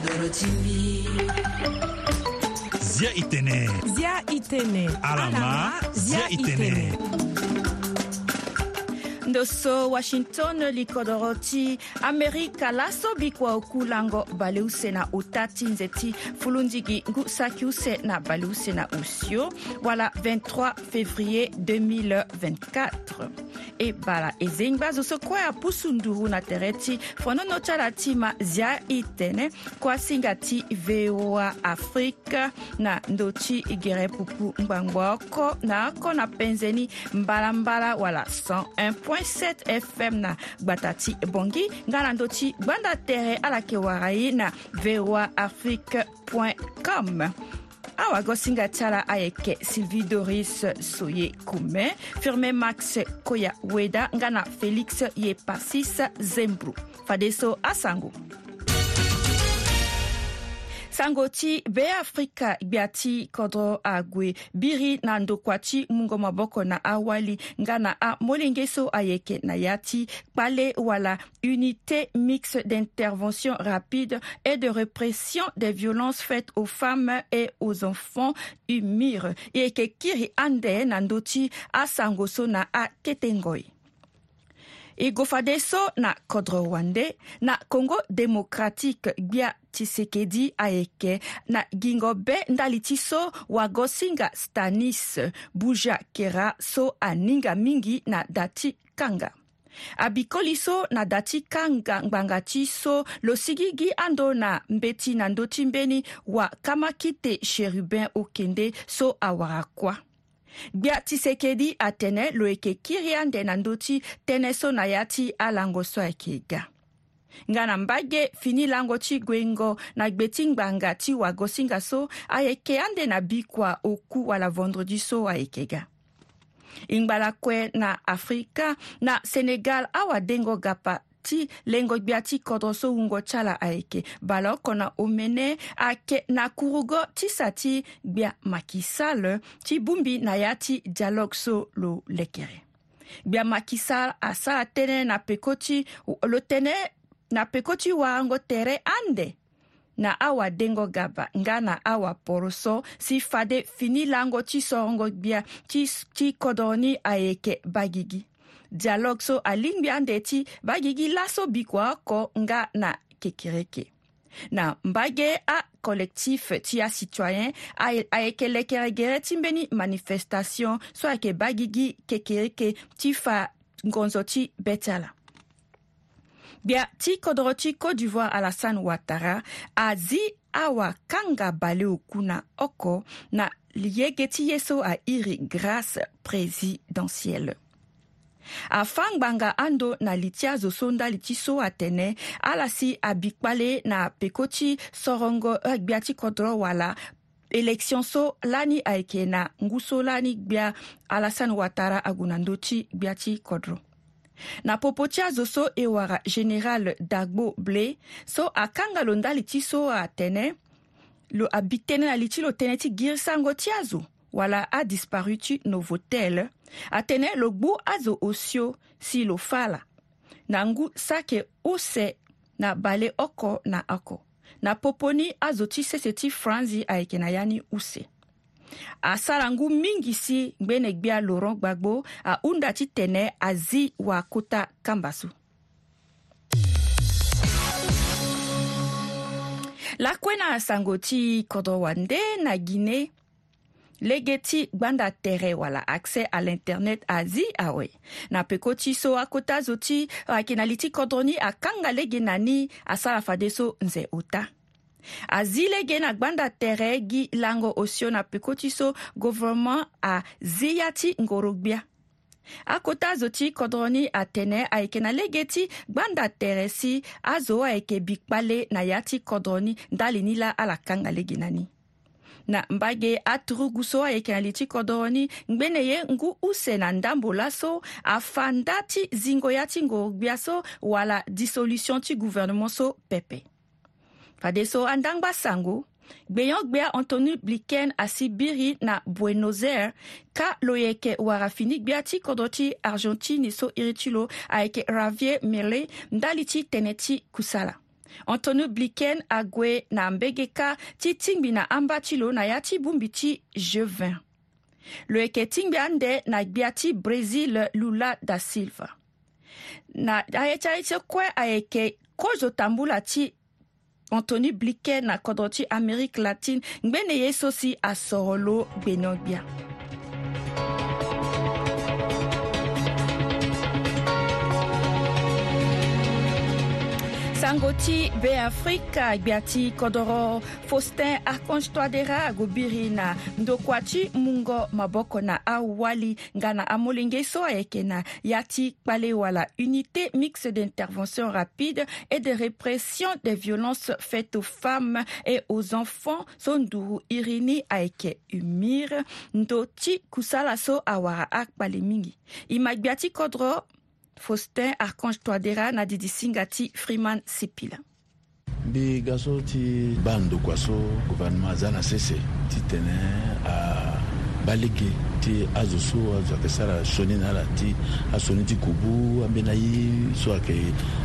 todorotimbi zia itene zia itene alama zia itene, zia itene. ndo so washington li kodro ti amerika laso bikua oku lango bale use na ota ti nze ti fulunzi gi ngu saki use na bale use na usio wala 23 février 2024 e bala e zeni gba zo so kue apusu nduru na tere ti fonono ti ala ti ma zia e tënë kuâ singa ti voa afrique na ndö ti gere pupu ngbangba oko na oko na penzeni mbalambala wala 101 107 fm na gba ta ti bongi nga na ndö ti gbanda tere ala yeke wara ye na voa afrique com awagosinga ti ala ayeke sylvie doris so ye kume firmin max koya weda nga na félix ye pasis zembru fade so asango sangoti be afrika Gbiati, kodro Agwe, biri na ndokua ti na awali nga na ayeke na ya wala unité mixte d'intervention rapide et de répression des violences faites aux femmes et aux enfants umir e kiri ande na ndö ti asango so na a ngoi na kodro wande na congo démocratique gbia tshisekedi ayeke na gingo be ndali ti so wagosinga stanis buja kera so aninga mingi na da ti kanga abikoli so na da ti kanga ngbanga ti so lo sigi gi ando na mbeti na ndö ti mbeni wakama kite chérubin okende so awara kuâ gbia tisekedi atene lo yeke kiri ande na ndö ti tënë so na ya ti alango so ayeke ga nga na mba ge fini lango ti gue ngo na gbe ti ngbanga ti wagosinga so ayeke ande na bi kua oku wala vendredi so ayeke ga ngbala kue na afrika na senegal awadengo gapa ti lengo gbia ti kodro so hungo ti ala ayeke bala oko na omene ayeke na kurugo ti sa ti gbia maki sall ti bongbi na ya ti dialogue so lo lekere gbia maki sall asara tënë na peko ti lo tene na pekoti waango tere ande na awadengo gaba nga na awaporo so si fade fini lango ti sorongo gbia ti, ti kodro ni ayeke bagigi dialogue so alingbi ande ti bagigi laso biko oko nga na kekereke na mbage acollectif ti acitoyen ayeke lekere gere ti mbeni manifestation so ayeke bagigi kekereke ti fa ngonzo ti be ti ala Bia ti kodro ti Côte d'Ivoire Alassane Ouattara azi awakanga baleo kuna oko na liege ti ye so airi grâce présidentielle afangbanga ando na li ti azo so ndali ti so atene ala si abi kpale na peko ti sorongo agbia ti kodro wala élection so lani ayeke na ngu so lani gbia alassane ouattara ague na ndö ti gbia ti kodro na popo ti azo so e wara général dagbo blé so akanga lo ndali ti so atene lo abi tënë na li ti lo tënë ti girisango ti azo wala adisparu ti novotel atene lo gbu azo osio si lo fâ na ngu sake ose na bale oko na oko na popo ni azo ti sese ti franzi ayeke na ya ni use asara ngu mingi si ngbene gbia laurent gbagbo ahunda ti tene azi wakota kamba so lakue na sango ti kodro wande na guinée lege ti gbanda tere wala accès à l'internet azi awe na peko ti so akota zo ti ayeke na li ti kodro ni akanga lege na ni asara fade so nze ota azile ge na gbanda tere gi lango osio na peko ti so gouvernement azia ti akota azo ti kodro ni atene ayeke na lege ti gbanda tere si azo ayeke bi kpale na ya ti kodro ni ndali ni la ala kanga lege na ni na mba aturugu so ayeke na li ti kodro ni ngbene ye ngu use na ndambo laso afa nda ti zingo ya ti ngoro so wala dissolution ti gouvernement so pepe fadeso andangba sango gbeyon gbea anthony blinken asi biri na buenos aires ka lo yeke wara fini gbea ti kodro ti argentine so iri ti lo ayeke ravier mele ndali ti tënë ti kusala anthony blinken ague na mbege ka ti tingbi na amba ti lo na ya ti bongbi ti g20 lo yeke tingbi ande na gbea ti brésil lula da silva na aye ti aye ti kue ayeke kozo tambula ti antony blinken na kɔdɔ ti amerike latine ngbene ye so si asɔrɔ lo gbenogbia sangoti be Afrique kodoro faustin archange toadera agobiri mungo Mabokona, na awali Gana, na amolenge so ayeke na ya unité mixte d'intervention rapide et de répression des violences faites aux femmes et aux enfants so nduru Irini ayeke humir kusala so awara akpale mingi e ma faustin archange toadera na didisinga ti freeman sipila mbi ga so ti ba ndoko aso gouvernement aza na sese ti tene a ah, balege ti azo so azo ayeke sara soni na ala ti asoni ti kubu ambeni aye so ayeke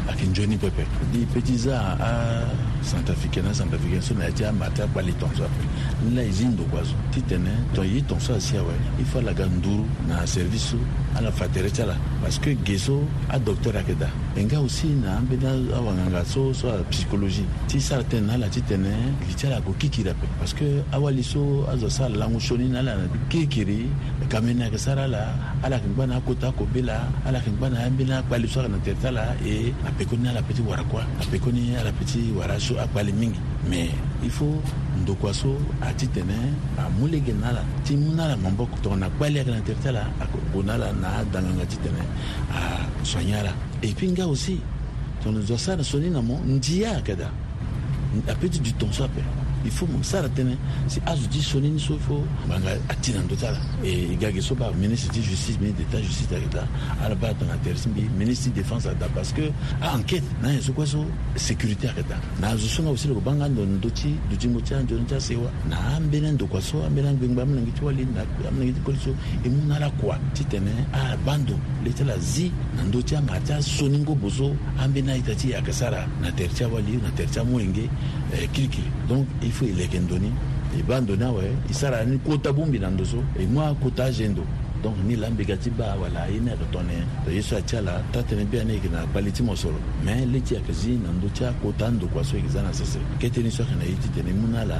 ayeke nzoni pepe li peut ti za acentrafricain na centrafricain so na ya ti ama e ti akpali tongaso ape ni la e zi ndoko azo titene ton ye tongaso asi awe i fa laga nduru na service so ala fa tere ti ala parce que ge so adocteur ayeke da e nga aussi na ambeni awanganga so so apsychologie ti sara tene na ala titene li ti ala yeke okikiri ape parce que awali so azo sara lango soni na ala na kikiri kame na yeke sara la ala yeke ngba na akota akobe la ala yeke ngba na ambeni akpali so ayeke na tere ta la e apekoni ala peut ti wara kuâ apekoni ala peut ti wara so akpali mingi mais il faut ndoko aso ati tene amû lege na ala ti mû na ala mamboko tongana na kpali ayeke na tere ta la akoko na ala na adanganga ti tene asoigne ala et puis nga aussi tongana zo asara so ni na mo ndia ayeke da apeut ti du tongaso ape ifo mo sara tënë si azo ti so ni ni so fo banga ati na ndö ti ala e ga ge so ba ministre ti justice ministre d'état justice ayeke da ala ba atongana tere si mbi ministre ti défense ayeke da parce que enquête na aye so kue so sécurité ayeke da na azo so nga aussi lo yeke ba nga ndo ndo ti dutingo ti anzoni ti asewa na ambeni andokua so ambeni angbengba amilenge ti wali amilenge ti koli so e mû na ala kua ti tene ala ba ndo le ti ala zi na ndö ti anga ti aso ni ngobo so ambeni aita ti ayeke sara na tere ti awali na tere ti amwenge eh, kirikiri donc ifo ileke ndöni e b'a ndöni awe i sara ni kota bungbi na ndo so e mu akota azen do donc ni lambeka ti ba wala aye ni ayeke tongana ye to ye so ati ala ta tënë be ani yeke na kpali ti mo soro me le ti ayeke zi na ndö ti akota andokua so yeke za na sese keteni so ayeke na ye titene mu ni ala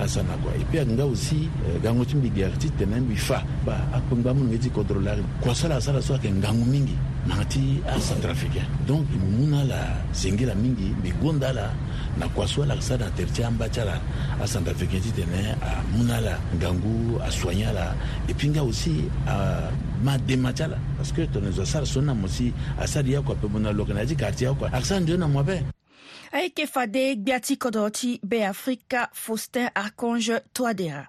asa na kua e puis ayeke nga aussi euh, gango ti mbi ge ayeke titene mbi fa ba akpengba mu nenge ti kodro lari kua so ala asara so ayeke ngangu mingi nanga ti acentrafricain donc e mu ni ala zengela mingi mbi gonda ala na kuaso alakisa na teriti ambatya la asantrafricain ti tene amûna la ngangu asoigna la e puis nga aussi amadema tya la parce que tene zo asara so na mo si asara ye akua peut mu na loke na ya ti kartier akua akisa ndio na mo ape ayeke fade gbia ti kodro ti beafrika faustin arconge toadera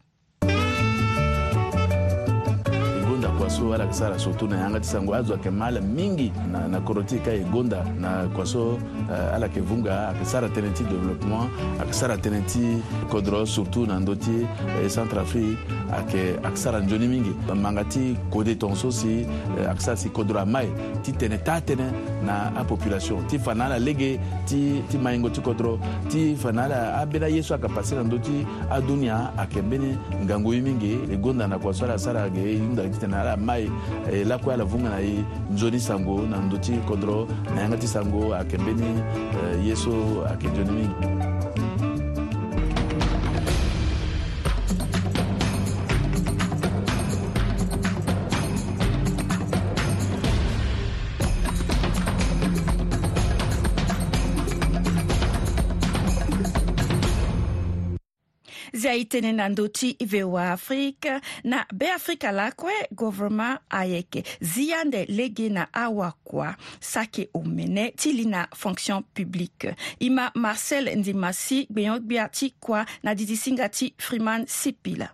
so ala yeke sara surtout na yanga ti sango azo ayeke ma ala mingi na, na koro ti ka e gonda na kua so uh, ala yeke vunga ayeke sara tënë ti développement ayeke sara tënë ti kodro surtout na ndö ti e euh, centre afrique ayeke ayeke sara nzoni mingi manga ti kode tongaso si euh, ayeke sara si kodro amae ti tene taa tënë na apopulation ti fa na ala lege ti, ti maingo ti kodro ti fa na ala ambeni aye so ayeke passe na ndö ti adunia ayeke mbeni ngangu ye mingi e gonda na kua so ala sara ayeke hunda ti tene ala ma ye eh, lakoya la vunga na ye nzoni sango na ndö ti kodro na yanga ti sango ayeke mbeni eh, ye so ayeke nzoni mingi itenenando ti voa afrique na beafrika lakue gouvernement ayeke zia ande lege na awakua saki omene ti li na fonction publique e ma marcel ndima si gbiongbia ti kua na didisinga ti freeman sipila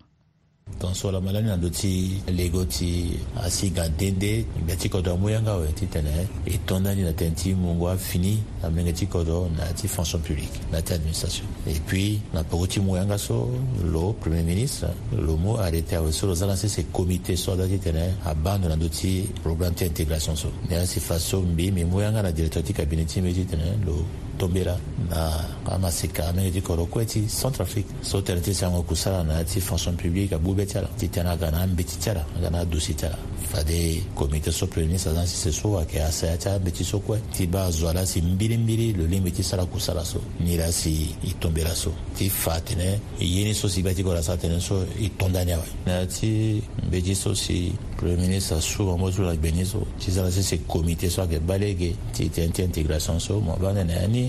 tɔnsɔlɔ mɛ lani na do ti lego ti a si gan dende bɛ ti kɔdɔ muyanga o ti tɛnɛ e tɔndani na tɛn ti mungu a fini na mɛngɛ ti kɔdɔ na ti fonction publique na ti administration et puis na pogo ti muyanga so lo premier ministre lo mu arrêté awe so lo zala se se comité so da ti tɛnɛ a ban do na do ti programme ti intégration so ne a si fa so mbi mi muyanga na directeur ti cabinet ti mi ti tɛnɛ lo tobera na ama sika amege ti koro kue ti centrafrique so tere ti siango kusala na ya ti fonction publique abube ti ala titene aga na ambeti ti ala aga na adosi ti ala fade komite so premier ministre azan sise so ayeke asaya ti ambeti so kue ti ba azo ala si mbirimbiri lo lingbi ti sara kusala so ni la si e tombela so ti fa atene e yeni so si be ti kolo aso atene so e tondani awe na ya ti mbeti so si premier ministre asu bango ti lo la gbeni so ti sara sese komite so ayeke ba lege ti tene ti intégration so mo ba nene ya ni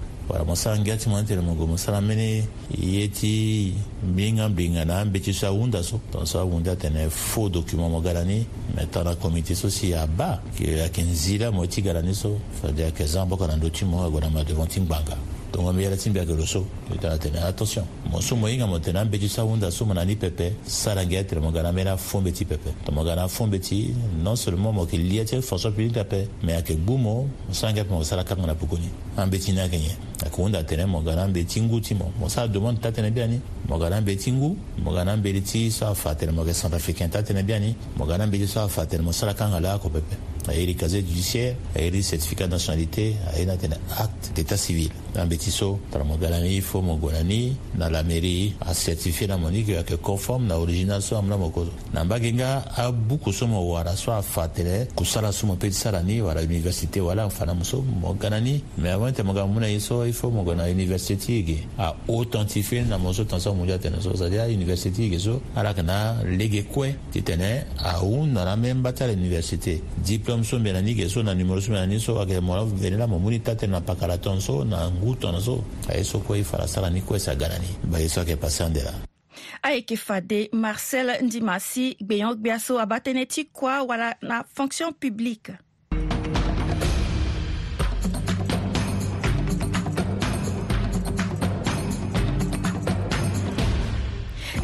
musala ngiyacima ntelemoko musala mini ye ti min kan binga na an be ti so awunda so don so awunda tene fo document mo gara ni me tara comité so si aba yeke nzila mo ti gara ni so fade yeke zan boko na ndö ti mo ague na ma devant ti ngbanga donc on met à la tienne attention mon sou moyen comme tenant bêtis sa wunda sou mon ami pépé ça la guette le mangana mena fond bêtis pépé le mangana fond bêtis non seulement moi qui lié tient force au pays d'appel mais à quel boumo sans guette mon a mon connu. Un bêtis n'a gagné la kounda tenait mon gana bêtis ngouti mon mon sa demande ta tenait bien mon gana bêtis ngou mon gana bêtis sa fatel mon gana sans africain ta tenait bien mon gana bêtis sa fatel mon salaka mon alaka pépé a eri casier judiciaire a eri certificat de nationalité a eri acte d'état civil na mbeti so karamɔgɔ galani fo mɔgɔnani na lameri a certifie na mɔni ke yake conforme na original so amna moko so na mbage nga abuku so mo wara so afa tene kusala so mo peti sara ni wara université wala mfana muso mɔgɔnani me avant te mɔgɔ muna iso ifo mɔgɔ na université ge a authentifie na mɔso tansa mɔja tene so c'est à dire université ge so ala kana lege kwe ti tene a un nana me mbata la université diplôme so mbena ni ge so na numéro so mbena ni so ake mɔla venela mɔmuni ta tene na pakala tɔn so na nguto na so aye so kue e fara sara ni kue sa gara ni ba ye so ayeke patient de la ayeke fade marcel ndima si gbeyangbe aso abâ tënë ti kuâ wala na fonction publique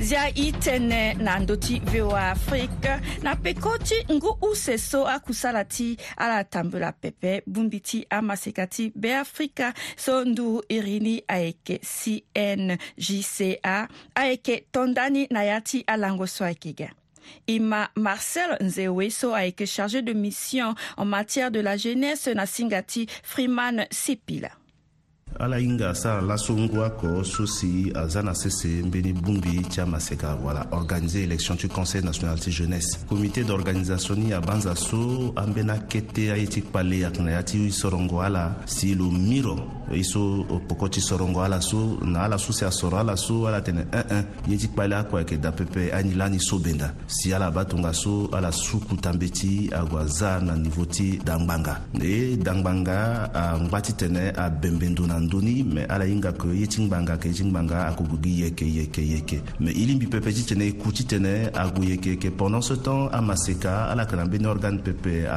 zia e tënë na ndö ti voa afrique na peko ti ngu use so akusala ti ala tambula pepe bongbi ti amaseka ti beafrika so nduru iri ni ayeke cngca ayeke tondani na ya ti alango so ayeke ga e ma marcel nzewe so ayeke chargé de mission en matière de la jeunesse na singa ti freeman sipila ala hinga sa lasongoa kɔ so si aza na sese n beni bun bi tya ma se ka wala organize élection ti conseil national ti jeunesse comité d'organisation ni abanza so an bena kete aye ti kpale ayekna ya ti sorongo ala si lo miro e so opoko ti sorongo ala so na ala so si asoro ala so ala tene ënën eh, eh, ye ti kpale akue ayeke da pepe ani la ni so benda si ala ba tongaso so ala sukuta mbe ti agua za na niveau ti dangbanga e dangbanga angba ti tene abembe ndo na ndöni me ala yinga ke ye ti ngbanga ke ye ti ngbanga akogo gi yeke yeke yeke me i lingbi pepe ti tene e ku ti tene ago yeke yeke pendant ce temps amaseka ala yeke na mbeni organe pepe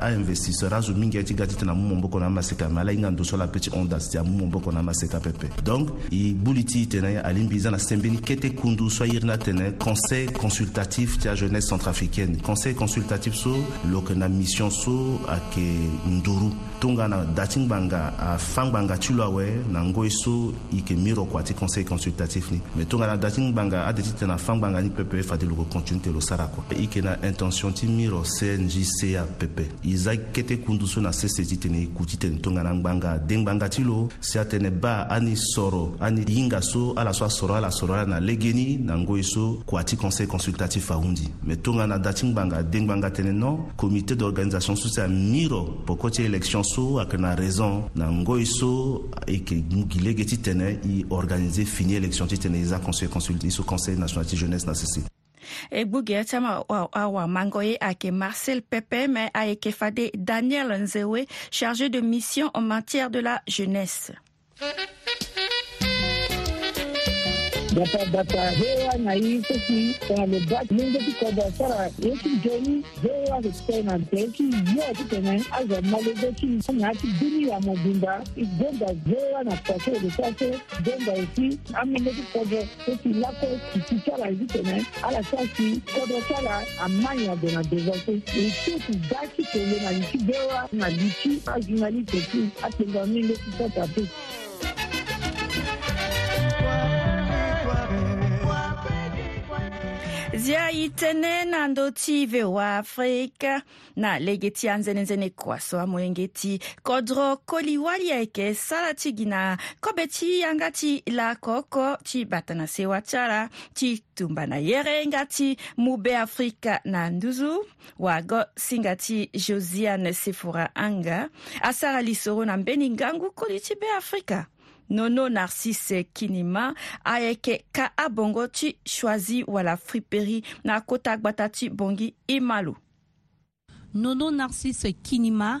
ainvestisseur azo mingi ye ti ga ti tene amû momboko na amaseka me ala yinga ndo so ala peut ti ondas ti amû momboko na amaseka pepe donc e buli ti tene alingbi za na sembeni kete kundu so airi na tene conseil consultatif ti ajeunesse centrafricaine conseil consultatif so lo yeke na mission so ayeke nduru tongana da ti ngbanga afangbanga ti lo awɛ na ngoi so i yeke mi ro kua ti conseil consultatif ni me tongana da ti ngbanga ade ti tene afâ ngbanga ni pepe e fa ti loko continue te lo sara kua e yeke na intention ti mi ro cngca pepe e za kete kundu so na sese ti tene ku ti tene tongana ngbanga de ngbanga ti lo si atene ba ani soro ani hinga so ala so asoro ala soro ala na lege ni na ngoi so kua ti conseil consultatif ahundi me tongana da ti ngbanga de ngbanga tënë nɔ comité d'organisation so ti ami ro poko ti élection so ayeke na raison na ngoi so nous qui ge ti tene i organiser fini l'élection ti tene e consul, au conseil national la jeunesse nécessaire. sisi e gbugye ti a awamango mangoye ayeke marcel pepe mais ayeke fade daniel nzewe chargé de mission en matière de la jeunesse batapata hewa na hii sisi wanalobaki mungu tikoda sara yeki joni hewa zikitena teki yo titene aza malobeki nyaki duni ya mobimba igonda hewa na pase odesase gonda esi amenge tikodo esi lako kiti sara zitene ala sasi kodo sara amani ya dona dezase iteki daki tele na liki hewa na liki ajunalite ti atenga mingi tisata peki izay itenenando ty voa afrika na lege ty anzenenzene koa so amoenge ty kodro koliwali ayeke sara ti gi na kobe ti yanga ti lakoko ti bata na sewa tsara ti tumba na yere nga ti mu be afrika na nduzu wago singa ti josiane sefora anga asara lisoro na mbeni ngangu koli ti be afrika Nono Narcisse Kinima ayeke ka abongo ti choisi wala friperie na kota gbata ti bongi e ma lo nono narcisse kinima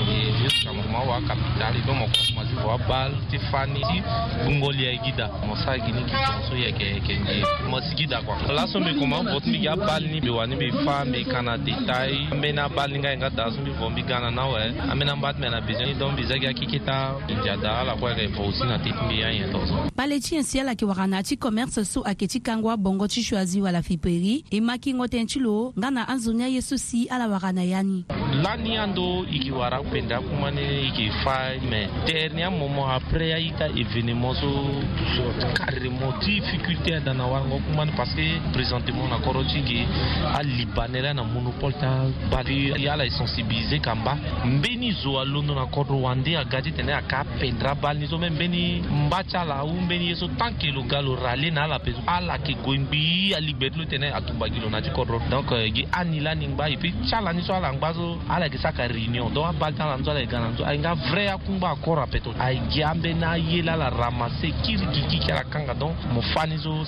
Iya, kamu mau uma waka, tá mau vamos com wabal ti fani ti gbungoli ayeke gi da mo sara gi ni gi tongaso so yeke yeke nge mo si gi da kua laso mbi kuma vote mbi gi abali ni mbi wani mbi fa mbi kan na détail ambeni abali ni nga yeke ada so mbi vo mbi ga na na were ambeni ambâ ti mbi na besoin ni don mbi za gi akiki ta nzia da ala kue yeke vo aussi na te ti mbi ayen tongaso pale ti ensi ala yeke wara na ti commerce so ayeke ti kangwa bongo ti choisi wala fiperi e maki ngo tënë ti lo nga na anzoni aye so si ala wara na ya ni lani andö yeke wara kpende akuma ni yeke fa me tere ni un moment après ayi ka événement so carrément difficulté dana wari ngo kumani parce que présentement na kɔrɔ cinge a libanɛrɛ na monopole ta bari yala e sensibiliser ka n ba n be ni zo a londo na kɔdɔ wa n de a gadi tɛnɛ a k'a pɛndra bali ni so mɛ n be ni n ba ca la u n be ni ye so tant que lo galo rale na ala pe ala ke goin gbii ali gbɛdulo tɛnɛ a tubagi lo na ti kɔdɔ donc gi ani la ni n gba et puis ca la ni so ala n gba so ala ke sa ka réunion donc a bali ta la n so ala e ga na n so a n ka vrai ya kun gba a kɔrɔ a pɛtɔ a ye an bɛ n'a yela la ramasser kiri jigi kɛra kan ka dɔn mo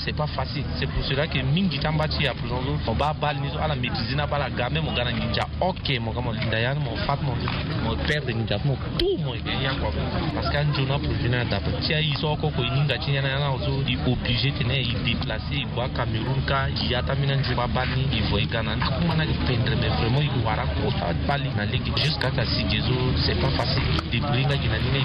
c'est pas facile c'est pour cela que min gi tan bachi ya pulonzo mo ba bal nizo ala medizina bala gambe mo gana ni ja ok mo kama dayan mo fat mo mo perde ni ja mo tout mo ye parce que anjo na provina da tia yi so ko ko ni ga chinya na na zo di obligé tene yi déplacer yi kwa Cameroun ka ya tamina njo ba bal ni ivo yi gana akuma na pendre mais vraiment yi wara ko ta bali na ligi jusqu'à ta sigezo c'est pas facile débris nga gina nini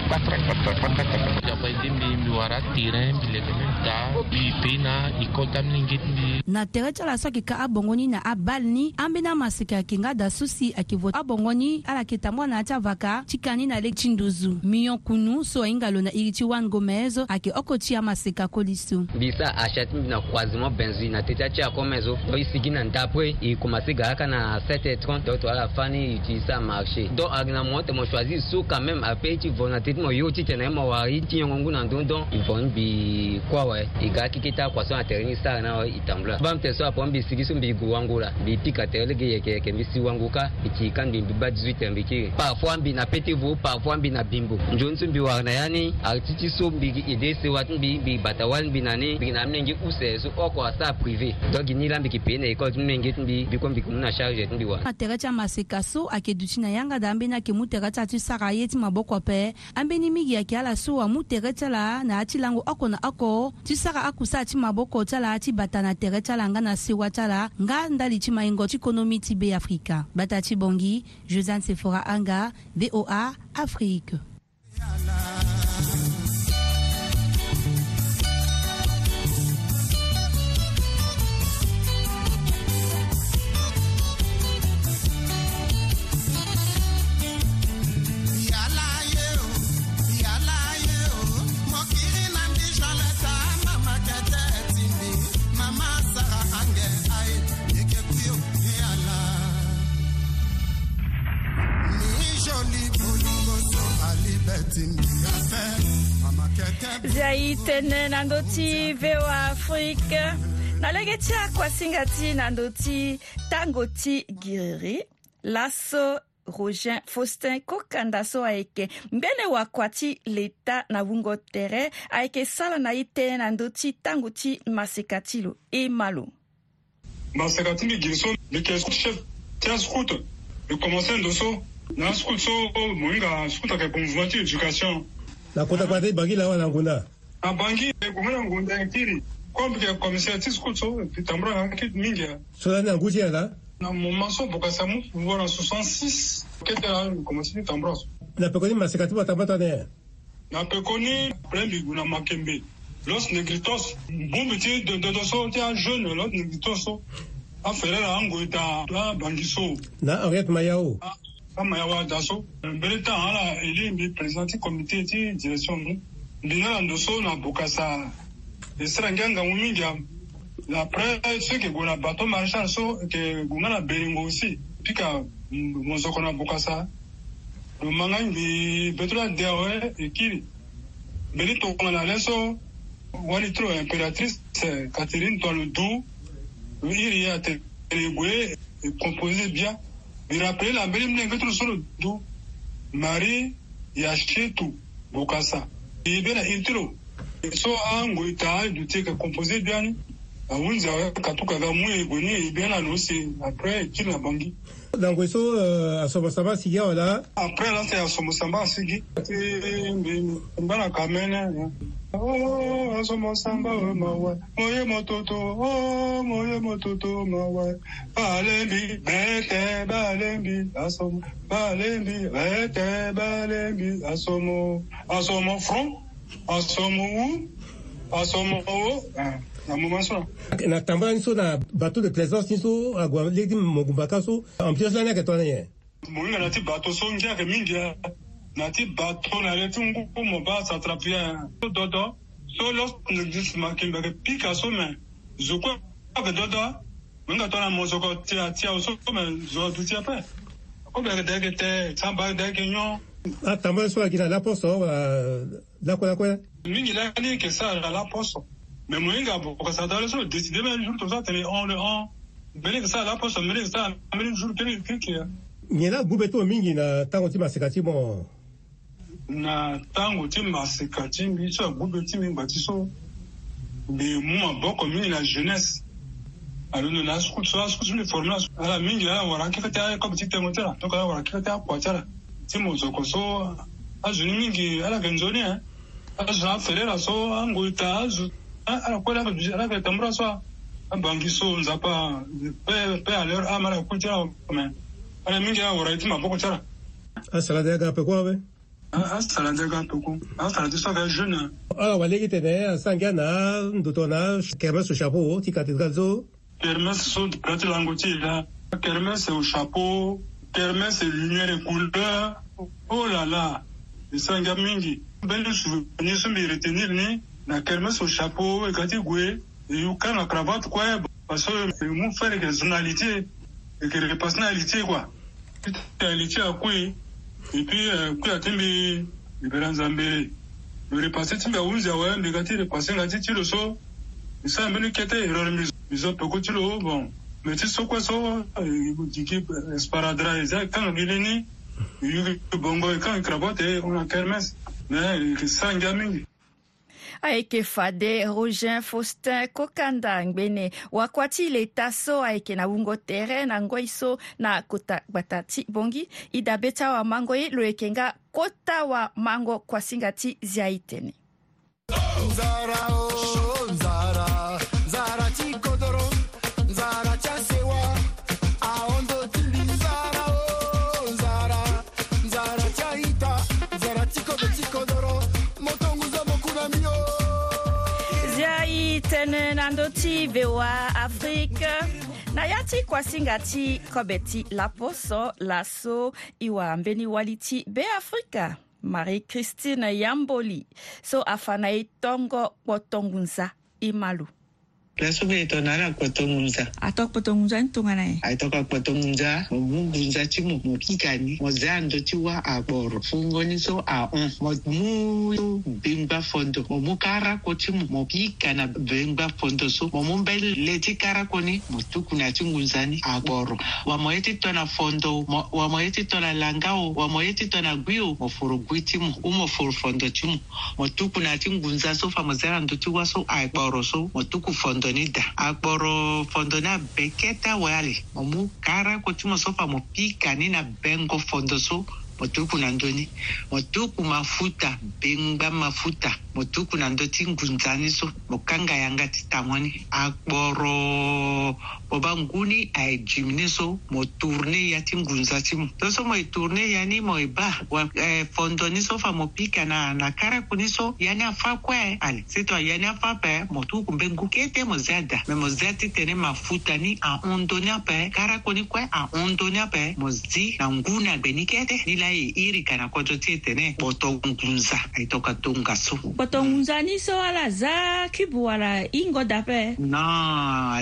yaba ede mbi mbi wara terrain mbi lege mbi da mbi pe na école ta mini ngeti mbi na tere ti ala so ayeke ka abongo ni na abali ni ambeni amaseke ayeke nga da so si ayeke vo abongo ni ala yeke tambua na yâ ti avaka ti kani na lege ti nduzu mion kunu so ahinga lo na iri ti juan gomez ayeke oko ti amaseke akoli so mbi so asia ti mbi na croisement benzi na tete ti akome so donc e sigi na nda après e commencé ga kaka na 7 30 donc to ala fâ ni e utilise amarché donc ayeke na mo tene mo choisir so quand même même ape ti vɔ na teti mo yo ti tene mo wa i ti ɲɔgɔn kuna dondɔn i vɔn bi kɔ wɛ i ka kiki ta kɔsɔn a tɛrɛ ni sara na i tambula bam tɛ sɔ a pɔn bi sigi sun bi gu wango la bi pi ka tɛrɛ lege yɛkɛyɛkɛ bi si wango ka bi ti kan bi ba disu tɛn bi kiri parfois bi na pete vo parfois bi na bimbo njon sun bi wara na ya ni a ti ti so bi ide se wa tun bi bi bata wali bi na ni bi na minɛ ngi usɛ so ɔkɔ a sa privé donc ni lan bi ki pe na école tun minɛ ngi tun bi bi kɔn bi kun na charge tun bi wa. a tɛrɛ ti a ma se ka so a ke duti na yanga da an bɛ na ke mu tɛrɛ ti a ti sara a ye ti ma maboko ape ambeni mingi yeke ala so amû tere ti ala na yâ ti lango oko na oko ti sara akusa ti maboko ti ala ti bata na tere ti ala nga na sewa ti ala nga ndali ti mahingo ti konomi ti beafrika bata ti bongi josiane sefora anga voa afrique via itene na ndö ti voa afrique na lege ti akuasinga ti na ndö ti tango ti giriri laso rogin faustin kokanda so ayeke ngbene wakua ti leta na wungo tere ayeke sara na ye tënë na ndö ti tango ti maseka ti lo e ma lo maseka ti mbi giri so mbi yeke chef ti ascoute mbi commencé ndo so na ascoute so mohinga ascoute ayeke mouvement ti éducation nakondakwata ibangila wana ngunda abangile ah, kumuna ngunda nkiri kompike komisia ti skutu tambura nki mingi so na ngu ti ala na mu maso boka samu wara 66 kete la komisi ti tambura so na pekoni masika ti batambura tane na pekoni prembigu na makembe los negritos mbumbi ti dododo so ti ajeune los negritos so afere la ango e ta la bangi so na henriette maya o ah, kama ya wadaso mbele ta ala eli mbi président ti comité ti direction mbi mbi na e na ndo so na buka sa e sara ngia ngangu mingi ya na après so yeke gue na bateau maréchal so yeke gue nga na beningo aussi mbi ka mo nzoko na buka sa lo manga mbi be tolo ade awe e kiri mbeni tongana na ale so wani tro impératrice catherine toa lo du lo iri ye atene gue e compose bien Nirapele la mbele mne vetro solo du mari ya shetu bukasa ibena intiro so angu itaaju teka kompoze biani ahunza akatukaka eh, mu egoni eyibe na lose eh. apres etile na bangi na ngue so asomosamba asigi awa la apres lase asomosamba oh, oh, oh, asigi ti mbe na kamene azomosamba oyo mawa moye mototo o moye mototo mawa balembi bete balembi asomo balembi bete balembi asomo asomo front asomo wu asomo o na moma so na tamba ni so na bato de plaisance ni so agua legi mongumba ka so ambiance lani ayeke tongana nyen mohinga na ti bato so ngia yeke mingi ya na ti bato na ye ti nguku mo ba satrapia ya so dodo so losne dis makimbe yeke pika so me zoku ayeke dodo mohinga tongana mo zoko ti atia so me zo duti ape kobe yeke dayeke te samba yeke dayeke nyon atamba so ayeke na laposo lakue lakue mingi lani yeke sara laposo mais moyinga bokasata le so décider ben jour comme ça tene on le on mbele sa la poso mbele sa mbele jour kene kike nyela gube to mingi na tango ti maseka ti mo na tango ti maseka ti mbi so agube ti mingba ti so mbi mu maboko mingi na jeunesse alonso na asukut so asukut so mbi forme ala mingi ala wara keke ti akobe ti tengo ti ala donc ala wara keke ti akua ti ala ti mo zoko so azo ni mingi ala ge nzoni e azo ah, na afere la so ango ta azo ala ah, ah, kwela ala ka tambura swa abangi ah, so nzapa pe pe aler ama la kuchara kama ala mingi ya wora itima boko chara asala de ga pe ko be asala de ga pe ko asala de so ga jeune ala wale ki te de sanga na ndoto na kema so chapeau ti ka te gazo kermes so prati lango ti la kermes au chapeau oh, kermes lumière et couleur oh là là sanga mingi belle souvenir so mi retenir ni na kermesse chapeau ekati gue yuka na cravate kue parce que mu fɛ de kɛ zonalité ekere kɛ personnalité quoi réalité akue et puis e, kue ati mbi e libera nzambe lo e repasse ti mbi awunzi awe mbi ga ti repasse nga ti ti lo so mi sara mbeni kete erreur mi zo toko ti lo bon me ti so kue so diki sparadra eza kanga gi lini yugi bongo e kanga cravate on a kermesse mais sara ngia mingi ayeke fade rogin faustin kokanda ngbene wakua ti leta so ayeke na wungo tere na ngoi so na kota gbata ti bongi e dabe ti awamango ye lo yeke nga kota awamango kuasinga ti zia e tene oh, nzara, oh, nzara. lando ti voa afrique na ya ti kuasinga ti kobe ti laposo laso e wambeni wali ti beafrika marie christine yamboli so afa na e tongo kpo tongunza e malu Lasube tonara kpɔtɔŋunza. Atɔ kpɔtɔŋunza ntɔŋana ye. Ayitɔka kpɔtɔŋunza mɔmungunza ti mo kika ni mo mɔzando ti wa agbɔrɔ fungɔniso ahun mɔmuyo bengba mo mɔmukara karako ti mo kika na bengba fondo so mo mɔmubɛ lɛti kara karako ni mo mɔtukuna ti ngunza ni wa mo ye ti tɔna fondo wa mo ye ti tɔna langao wa mo ye ti tɔna gui o mɔforo gui ti mo o mɔforo fɔndɔ ti mɔ mɔtukuna ti ngunza so fa mo mɔzando ti wa so agbɔrɔ so mɔtuku fɔndɔ fontonida akpɔrɔ fɔndɔna bɛɛ kɛta wayale mɔmu kara kotumasɔ famu pikani na bɛngɔ fɔndɔso motuku na ndöni motuku mafuta bengba mafuta motuku na ndö ti ngunzani so mo kanga yanga ti tangoni agboro mo ba ngu ni ayeke jimi ni so mo tourne ya ti ngunza ti mu so so mo e tourne ya ni mo e ba eh, fondo ni so fa mo pika na, na karaku ni so ya ni afa kue ale si to ya ni afa ape mo tuku mbe ngu kete mo zia da me mo zia ti tene mafuta ni ahondo ni ape karaku ni kue ahondo ni ape mo zi na ngu ni agbe ni kete ni la yayi iri kana kojo tete ne boto ngunza aitoka tunga so boto ngunza ni so ala za kibu wala ingo dape na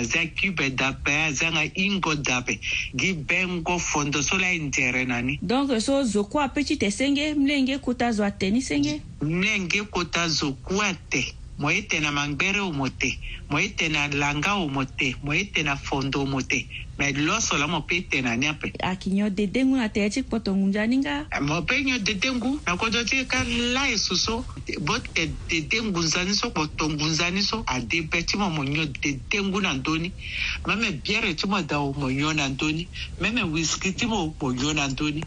za kibe dape za nga ingo dape gi bengo fondo so la intere ni donc so zo kwa te senge mlenge kota zo ate ni senge mlenge kota zo kwa te mo ye tene mangbere o mo te mo ye tene langa o mo te mo ye tene fondo o mo te me loso la mo pe tene ani ape ayeke nyo dede ngu na tere ti kpoto ngunza ni nga mo pe nyo dede ngu na kodro ti ka lae so so bo te dede ngunza ni so kpoto ngunza ni so ade be ti mo mo nyo dede ngu na ndöni meme biere ti mo da o mo nyo na ndöni meme whisky ti mo mo nyo na ndöni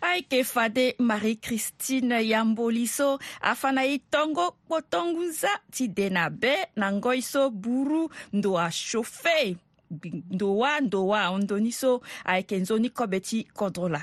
ayeke fade marie christine yamboli so afana e tongo kpotongu nza ti de na be na ngoi so buru ndo ashofe ndo wa ndo wa ahondöni so ayeke nzoni kobe ti kodro la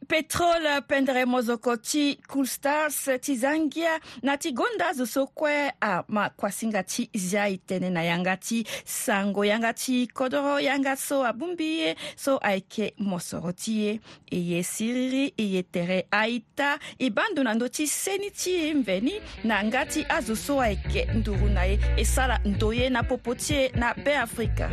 petrol penderemos okoti cool stars ti zangia na ti gonda zo so kue amakuasinga ti zia e tënë na yanga ti sango yanga ti kodro yanga so abungbi ye so ayeke mosoro ti ye e ye siriri e ye tere aita e bandu na ndö ti seni ti ye mveni na nga ti azo so ayeke nduru na ye e sara ndo ye na popo ti ye na beafrika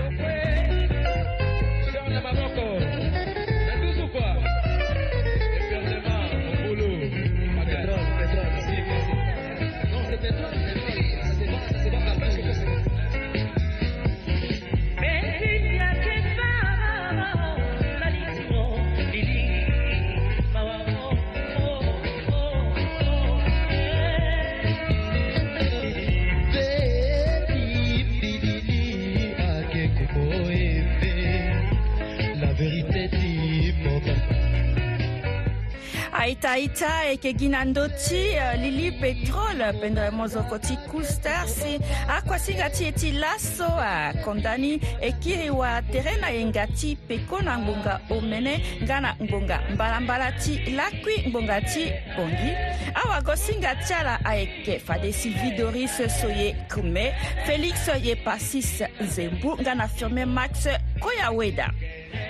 taita yeke gi na ndö ti euh, lili petrole pendre mozoko ti custer si akuasinga ti e ti laso akonda ni e kiri wa tere na yenga ti peko na ngbonga omene nga na ngbonga mbalambala ti lakui ngbonga ti bongi awagosinga ti ala ayeke fadesi vidoris so ye kume félix ye pasis nzembu nga na firmé max koyaweda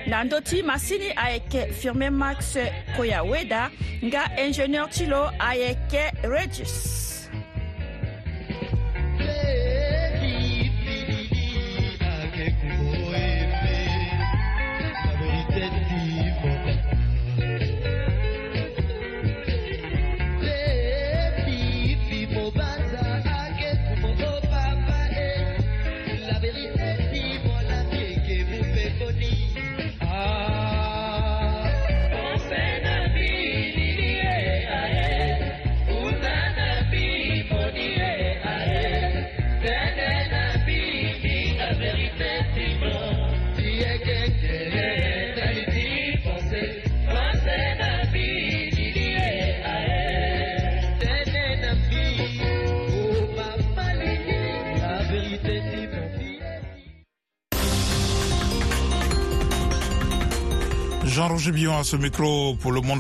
na ndö ti masini ayeke firmé max koyaweda nga ingénieur ti lo ayeke regis j'ai bien à ce micro pour le monde.